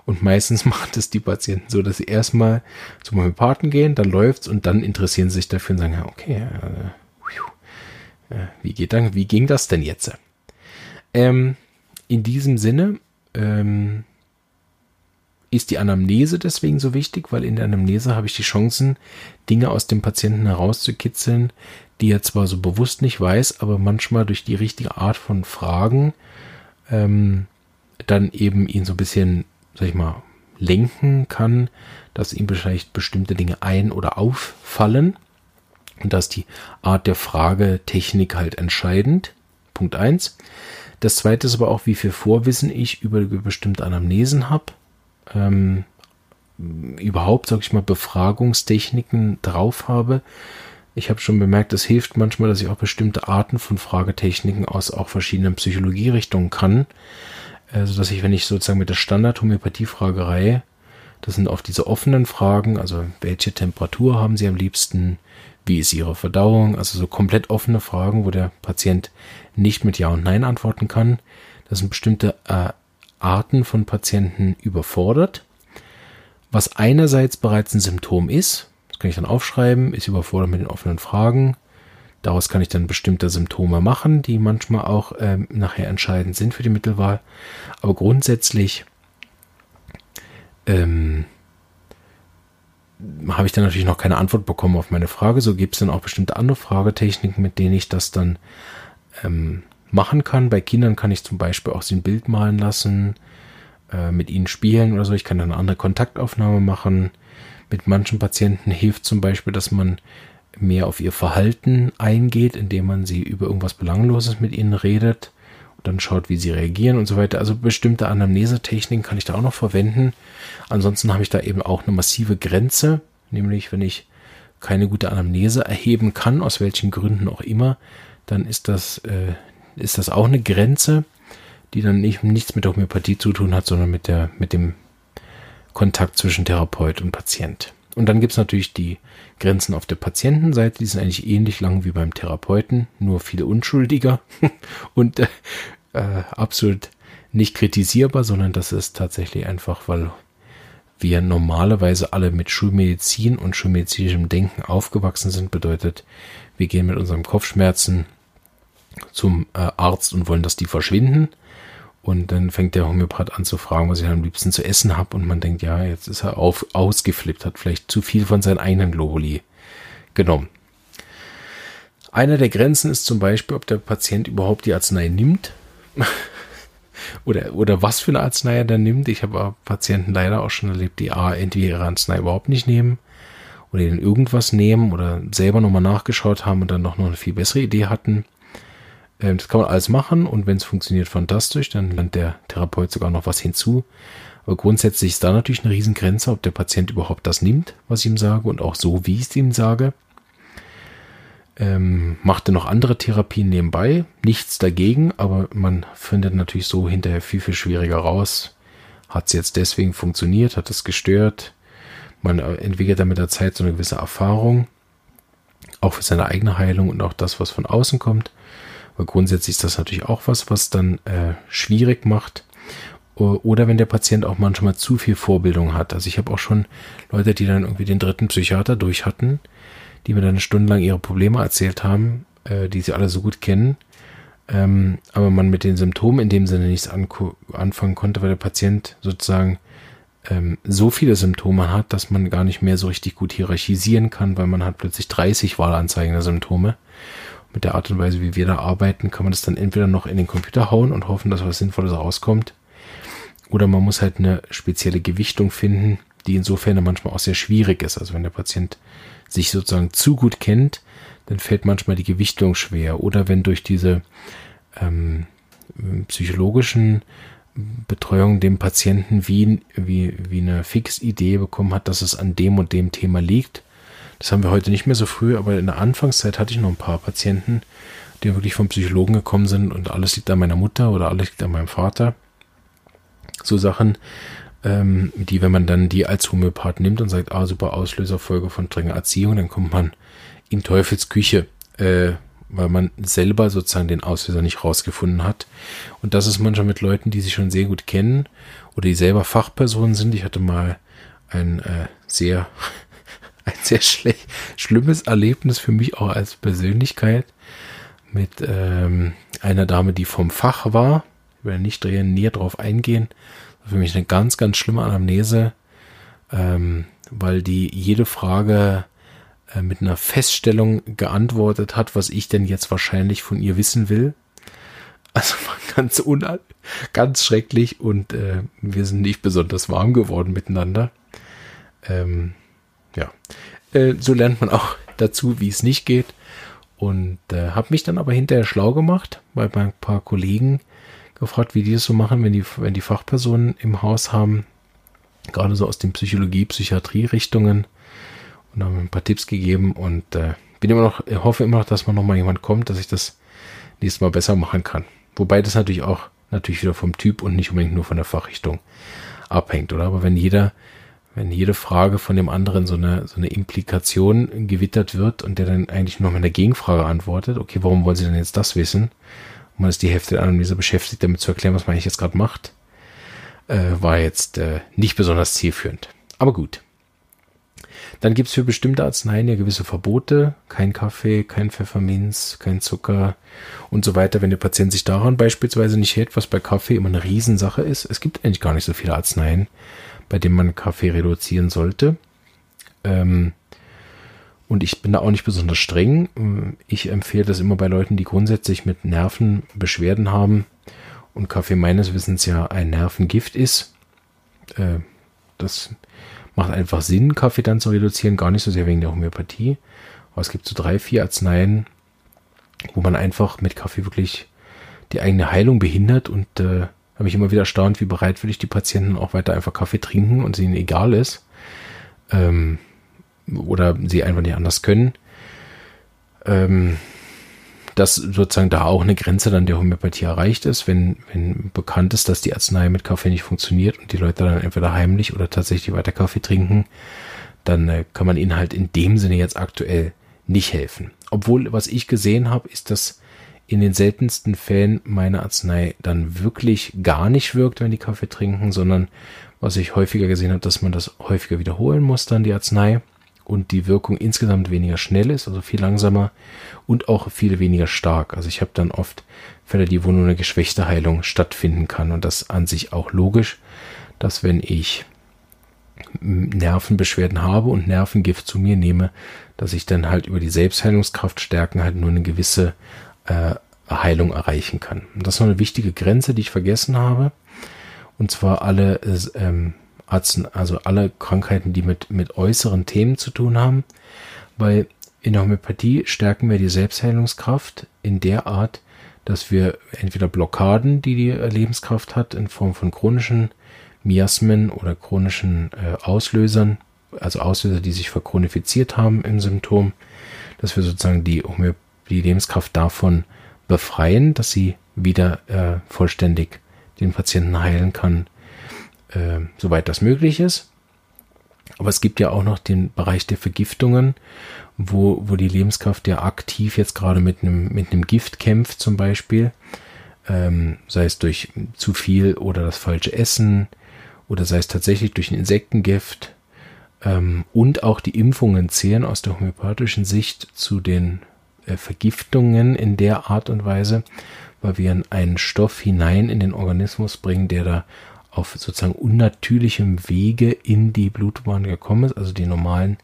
Und meistens macht es die Patienten so, dass sie erstmal zum Homöopathen gehen, dann läuft's und dann interessieren sie sich dafür und sagen, ja, okay, äh, wie, geht dann, wie ging das denn jetzt? Ähm, in diesem Sinne ähm, ist die Anamnese deswegen so wichtig, weil in der Anamnese habe ich die Chancen, Dinge aus dem Patienten herauszukitzeln, die er zwar so bewusst nicht weiß, aber manchmal durch die richtige Art von Fragen ähm, dann eben ihn so ein bisschen, sag ich mal, lenken kann, dass ihm vielleicht bestimmte Dinge ein- oder auffallen. Und da ist die Art der Fragetechnik halt entscheidend. Punkt eins. Das zweite ist aber auch, wie viel Vorwissen ich über bestimmte Anamnesen habe. Ähm, überhaupt, sag ich mal, Befragungstechniken drauf habe. Ich habe schon bemerkt, es hilft manchmal, dass ich auch bestimmte Arten von Fragetechniken aus auch verschiedenen Psychologierichtungen kann. Also, dass ich, wenn ich sozusagen mit der Standard-Homöopathie-Fragerei, das sind oft diese offenen Fragen, also welche Temperatur haben Sie am liebsten, wie ist Ihre Verdauung? Also so komplett offene Fragen, wo der Patient nicht mit Ja und Nein antworten kann. Das sind bestimmte äh, Arten von Patienten überfordert. Was einerseits bereits ein Symptom ist, das kann ich dann aufschreiben, ist überfordert mit den offenen Fragen. Daraus kann ich dann bestimmte Symptome machen, die manchmal auch ähm, nachher entscheidend sind für die Mittelwahl. Aber grundsätzlich ähm, habe ich dann natürlich noch keine Antwort bekommen auf meine Frage. So gibt es dann auch bestimmte andere Fragetechniken, mit denen ich das dann ähm, machen kann. Bei Kindern kann ich zum Beispiel auch sie ein Bild malen lassen, äh, mit ihnen spielen oder so. Ich kann dann eine andere Kontaktaufnahme machen. Mit manchen Patienten hilft zum Beispiel, dass man mehr auf ihr Verhalten eingeht, indem man sie über irgendwas Belangloses mit ihnen redet dann schaut, wie sie reagieren und so weiter. Also bestimmte Anamnesetechniken kann ich da auch noch verwenden. Ansonsten habe ich da eben auch eine massive Grenze, nämlich wenn ich keine gute Anamnese erheben kann, aus welchen Gründen auch immer, dann ist das, äh, ist das auch eine Grenze, die dann nicht, nichts mit Homöopathie zu tun hat, sondern mit, der, mit dem Kontakt zwischen Therapeut und Patient. Und dann gibt es natürlich die Grenzen auf der Patientenseite, die sind eigentlich ähnlich lang wie beim Therapeuten, nur viel unschuldiger und äh, absolut nicht kritisierbar, sondern das ist tatsächlich einfach, weil wir normalerweise alle mit Schulmedizin und schulmedizinischem Denken aufgewachsen sind, bedeutet, wir gehen mit unseren Kopfschmerzen zum äh, Arzt und wollen, dass die verschwinden. Und dann fängt der Homöopath an zu fragen, was ich am liebsten zu essen habe. Und man denkt, ja, jetzt ist er auf, ausgeflippt, hat vielleicht zu viel von seinen eigenen Globuli genommen. Einer der Grenzen ist zum Beispiel, ob der Patient überhaupt die Arznei nimmt. oder, oder was für eine Arznei er dann nimmt. Ich habe Patienten leider auch schon erlebt, die A, entweder ihre Arznei überhaupt nicht nehmen oder ihnen irgendwas nehmen oder selber nochmal nachgeschaut haben und dann noch, noch eine viel bessere Idee hatten. Ähm, das kann man alles machen und wenn es funktioniert, fantastisch. Dann lernt der Therapeut sogar noch was hinzu. Aber grundsätzlich ist da natürlich eine Riesengrenze, ob der Patient überhaupt das nimmt, was ich ihm sage und auch so, wie ich es ihm sage. Ähm, machte noch andere Therapien nebenbei, nichts dagegen, aber man findet natürlich so hinterher viel, viel schwieriger raus. Hat es jetzt deswegen funktioniert, hat es gestört. Man äh, entwickelt dann mit der Zeit so eine gewisse Erfahrung, auch für seine eigene Heilung und auch das, was von außen kommt. Aber grundsätzlich ist das natürlich auch was, was dann äh, schwierig macht. Oder wenn der Patient auch manchmal zu viel Vorbildung hat. Also ich habe auch schon Leute, die dann irgendwie den dritten Psychiater durch hatten, die mir dann stundenlang ihre Probleme erzählt haben, äh, die sie alle so gut kennen. Ähm, aber man mit den Symptomen in dem Sinne nichts anfangen konnte, weil der Patient sozusagen ähm, so viele Symptome hat, dass man gar nicht mehr so richtig gut hierarchisieren kann, weil man hat plötzlich 30 Wahlanzeigen der Symptome mit der Art und Weise, wie wir da arbeiten, kann man das dann entweder noch in den Computer hauen und hoffen, dass was Sinnvolles rauskommt. Oder man muss halt eine spezielle Gewichtung finden, die insofern manchmal auch sehr schwierig ist. Also wenn der Patient sich sozusagen zu gut kennt, dann fällt manchmal die Gewichtung schwer. Oder wenn durch diese ähm, psychologischen Betreuung dem Patienten wie, wie, wie eine Fixidee bekommen hat, dass es an dem und dem Thema liegt, das haben wir heute nicht mehr so früh, aber in der Anfangszeit hatte ich noch ein paar Patienten, die wirklich vom Psychologen gekommen sind und alles liegt an meiner Mutter oder alles liegt an meinem Vater. So Sachen, ähm, die, wenn man dann die als Homöopath nimmt und sagt, ah, super Auslöserfolge von strenger Erziehung, dann kommt man in Teufelsküche, äh, weil man selber sozusagen den Auslöser nicht rausgefunden hat. Und das ist manchmal mit Leuten, die sich schon sehr gut kennen oder die selber Fachpersonen sind. Ich hatte mal ein äh, sehr ein sehr schlimmes Erlebnis für mich auch als Persönlichkeit mit ähm, einer Dame, die vom Fach war. Ich werde nicht näher drauf eingehen. Für mich eine ganz, ganz schlimme Anamnese, ähm, weil die jede Frage äh, mit einer Feststellung geantwortet hat, was ich denn jetzt wahrscheinlich von ihr wissen will. Also ganz, ganz schrecklich und äh, wir sind nicht besonders warm geworden miteinander. Ähm, ja, äh, so lernt man auch dazu, wie es nicht geht. Und äh, habe mich dann aber hinterher schlau gemacht, bei ein paar Kollegen gefragt, wie die es so machen, wenn die, wenn die Fachpersonen im Haus haben, gerade so aus den Psychologie, Psychiatrie-Richtungen und haben ein paar Tipps gegeben und äh, bin immer noch, hoffe immer noch, dass man noch mal jemand kommt, dass ich das nächstes Mal besser machen kann. Wobei das natürlich auch natürlich wieder vom Typ und nicht unbedingt nur von der Fachrichtung abhängt, oder? Aber wenn jeder wenn jede Frage von dem anderen so eine, so eine Implikation gewittert wird und der dann eigentlich nur mit einer Gegenfrage antwortet, okay, warum wollen Sie denn jetzt das wissen? Und man ist die Hälfte der Analyse beschäftigt, damit zu erklären, was man eigentlich jetzt gerade macht, äh, war jetzt äh, nicht besonders zielführend. Aber gut. Dann gibt's für bestimmte Arzneien ja gewisse Verbote. Kein Kaffee, kein Pfefferminz, kein Zucker und so weiter. Wenn der Patient sich daran beispielsweise nicht hält, was bei Kaffee immer eine Riesensache ist. Es gibt eigentlich gar nicht so viele Arzneien, bei dem man Kaffee reduzieren sollte. Ähm, Und ich bin da auch nicht besonders streng. Ich empfehle das immer bei Leuten, die grundsätzlich mit Nervenbeschwerden haben und Kaffee meines Wissens ja ein Nervengift ist. Äh, das macht einfach Sinn, Kaffee dann zu reduzieren, gar nicht so sehr wegen der Homöopathie. Aber es gibt so drei, vier Arzneien, wo man einfach mit Kaffee wirklich die eigene Heilung behindert und äh, habe ich immer wieder erstaunt, wie bereitwillig die Patienten auch weiter einfach Kaffee trinken und es ihnen egal ist. Ähm, oder sie einfach nicht anders können. Ähm, dass sozusagen da auch eine Grenze dann der Homöopathie erreicht ist, wenn, wenn bekannt ist, dass die Arznei mit Kaffee nicht funktioniert und die Leute dann entweder heimlich oder tatsächlich weiter Kaffee trinken, dann äh, kann man ihnen halt in dem Sinne jetzt aktuell nicht helfen. Obwohl, was ich gesehen habe, ist, dass in den seltensten Fällen meine Arznei dann wirklich gar nicht wirkt, wenn die Kaffee trinken, sondern was ich häufiger gesehen habe, dass man das häufiger wiederholen muss, dann die Arznei und die Wirkung insgesamt weniger schnell ist, also viel langsamer und auch viel weniger stark. Also ich habe dann oft Fälle, die wo nur eine geschwächte Heilung stattfinden kann und das an sich auch logisch, dass wenn ich Nervenbeschwerden habe und Nervengift zu mir nehme, dass ich dann halt über die Selbstheilungskraft stärken halt nur eine gewisse äh, Heilung erreichen kann. Und das ist noch eine wichtige Grenze, die ich vergessen habe. Und zwar alle ähm, Arzen, also alle Krankheiten, die mit, mit äußeren Themen zu tun haben, weil in der Homöopathie stärken wir die Selbstheilungskraft in der Art, dass wir entweder Blockaden, die die Lebenskraft hat, in Form von chronischen Miasmen oder chronischen äh, Auslösern, also Auslöser, die sich verchronifiziert haben im Symptom, dass wir sozusagen die, Homö die Lebenskraft davon befreien, dass sie wieder äh, vollständig den Patienten heilen kann, äh, soweit das möglich ist. Aber es gibt ja auch noch den Bereich der Vergiftungen, wo, wo die Lebenskraft ja aktiv jetzt gerade mit einem, mit einem Gift kämpft zum Beispiel, ähm, sei es durch zu viel oder das falsche Essen oder sei es tatsächlich durch ein Insektengift ähm, und auch die Impfungen zählen aus der homöopathischen Sicht zu den Vergiftungen in der Art und Weise, weil wir einen Stoff hinein in den Organismus bringen, der da auf sozusagen unnatürlichem Wege in die Blutbahn gekommen ist, also die normalen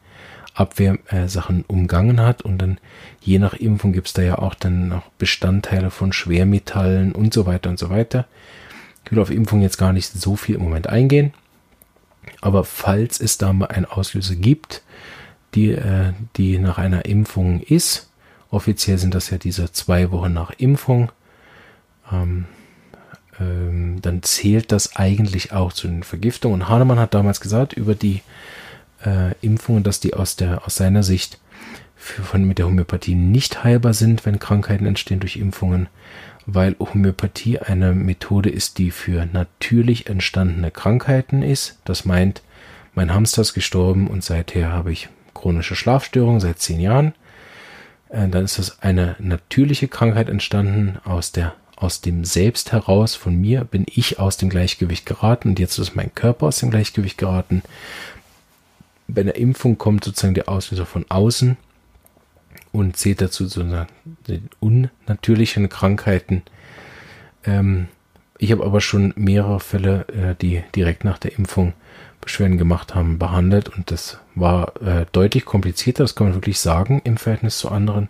Abwehrsachen umgangen hat und dann je nach Impfung gibt es da ja auch dann noch Bestandteile von Schwermetallen und so weiter und so weiter. Ich will auf Impfung jetzt gar nicht so viel im Moment eingehen, aber falls es da mal einen Auslöser gibt, die, äh, die nach einer Impfung ist, offiziell sind das ja diese zwei Wochen nach Impfung, ähm, ähm, dann zählt das eigentlich auch zu den Vergiftungen. Und Hahnemann hat damals gesagt über die äh, Impfungen, dass die aus, der, aus seiner Sicht für, von, mit der Homöopathie nicht heilbar sind, wenn Krankheiten entstehen durch Impfungen, weil Homöopathie eine Methode ist, die für natürlich entstandene Krankheiten ist. Das meint, mein Hamster ist gestorben und seither habe ich chronische Schlafstörungen seit zehn Jahren. Äh, dann ist das eine natürliche Krankheit entstanden aus der aus dem Selbst heraus von mir bin ich aus dem Gleichgewicht geraten und jetzt ist mein Körper aus dem Gleichgewicht geraten. Bei der Impfung kommt sozusagen der Auslöser von außen und zählt dazu sozusagen den unnatürlichen Krankheiten. Ähm, ich habe aber schon mehrere Fälle, äh, die direkt nach der Impfung Beschwerden gemacht haben, behandelt und das war äh, deutlich komplizierter, das kann man wirklich sagen, im Verhältnis zu anderen.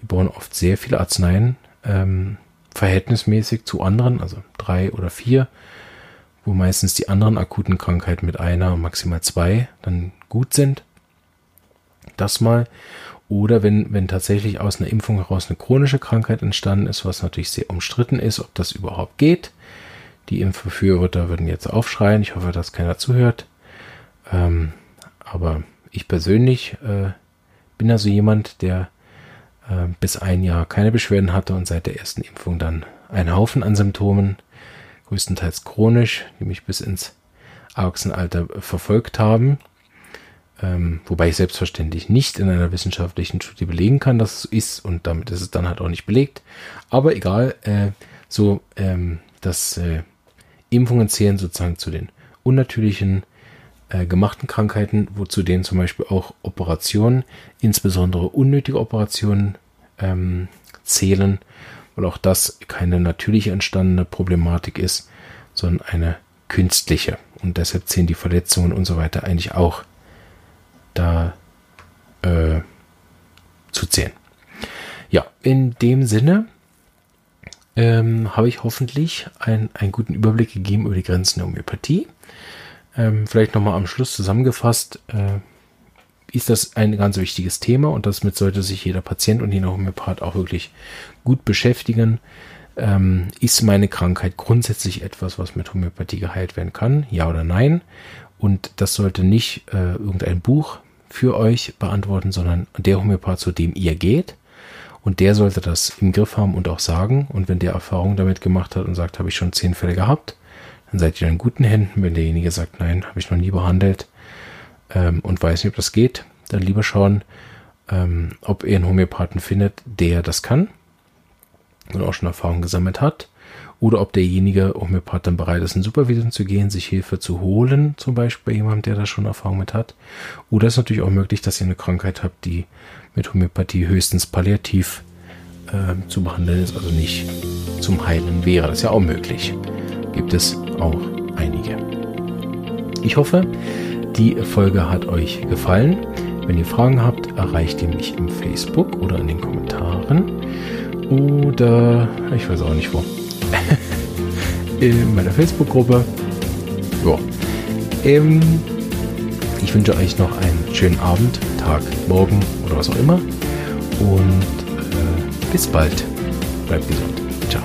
Die brauchen oft sehr viele Arzneien. Ähm, verhältnismäßig zu anderen, also drei oder vier, wo meistens die anderen akuten Krankheiten mit einer, maximal zwei dann gut sind. Das mal. Oder wenn, wenn tatsächlich aus einer Impfung heraus eine chronische Krankheit entstanden ist, was natürlich sehr umstritten ist, ob das überhaupt geht. Die Impfbefürworter würden jetzt aufschreien. Ich hoffe, dass keiner zuhört. Ähm, aber ich persönlich äh, bin also jemand, der äh, bis ein Jahr keine Beschwerden hatte und seit der ersten Impfung dann einen Haufen an Symptomen, größtenteils chronisch, die mich bis ins Erwachsenenalter verfolgt haben. Ähm, wobei ich selbstverständlich nicht in einer wissenschaftlichen Studie belegen kann, dass es so ist und damit ist es dann halt auch nicht belegt. Aber egal, äh, so ähm, dass äh, Impfungen zählen sozusagen zu den unnatürlichen äh, gemachten Krankheiten, wozu denen zum Beispiel auch Operationen, insbesondere unnötige Operationen, ähm, zählen, weil auch das keine natürlich entstandene Problematik ist, sondern eine künstliche. Und deshalb zählen die Verletzungen und so weiter eigentlich auch da äh, zu zählen. Ja, in dem Sinne ähm, habe ich hoffentlich ein, einen guten Überblick gegeben über die Grenzen der Homöopathie. Ähm, vielleicht nochmal am Schluss zusammengefasst, äh, ist das ein ganz wichtiges Thema und damit sollte sich jeder Patient und jeder Homöopath auch wirklich gut beschäftigen. Ähm, ist meine Krankheit grundsätzlich etwas, was mit Homöopathie geheilt werden kann? Ja oder nein? Und das sollte nicht äh, irgendein Buch für euch beantworten, sondern der Homöopath, zu dem ihr geht. Und der sollte das im Griff haben und auch sagen. Und wenn der Erfahrung damit gemacht hat und sagt, habe ich schon zehn Fälle gehabt, dann seid ihr in guten Händen. Wenn derjenige sagt, nein, habe ich noch nie behandelt ähm, und weiß nicht, ob das geht, dann lieber schauen, ähm, ob ihr einen Homöopathen findet, der das kann und auch schon Erfahrung gesammelt hat. Oder ob derjenige Homöopath dann bereit ist, in Supervision zu gehen, sich Hilfe zu holen, zum Beispiel bei jemandem, der da schon Erfahrung mit hat. Oder es ist natürlich auch möglich, dass ihr eine Krankheit habt, die mit Homöopathie höchstens palliativ äh, zu behandeln ist, also nicht zum Heilen wäre. Das ist ja auch möglich. Gibt es auch einige. Ich hoffe, die Folge hat euch gefallen. Wenn ihr Fragen habt, erreicht ihr mich im Facebook oder in den Kommentaren. Oder ich weiß auch nicht wo. in meiner Facebook-Gruppe. Ja. Ähm, ich wünsche euch noch einen schönen Abend, Tag, Morgen oder was auch immer. Und äh, bis bald. Bleibt gesund. Ciao.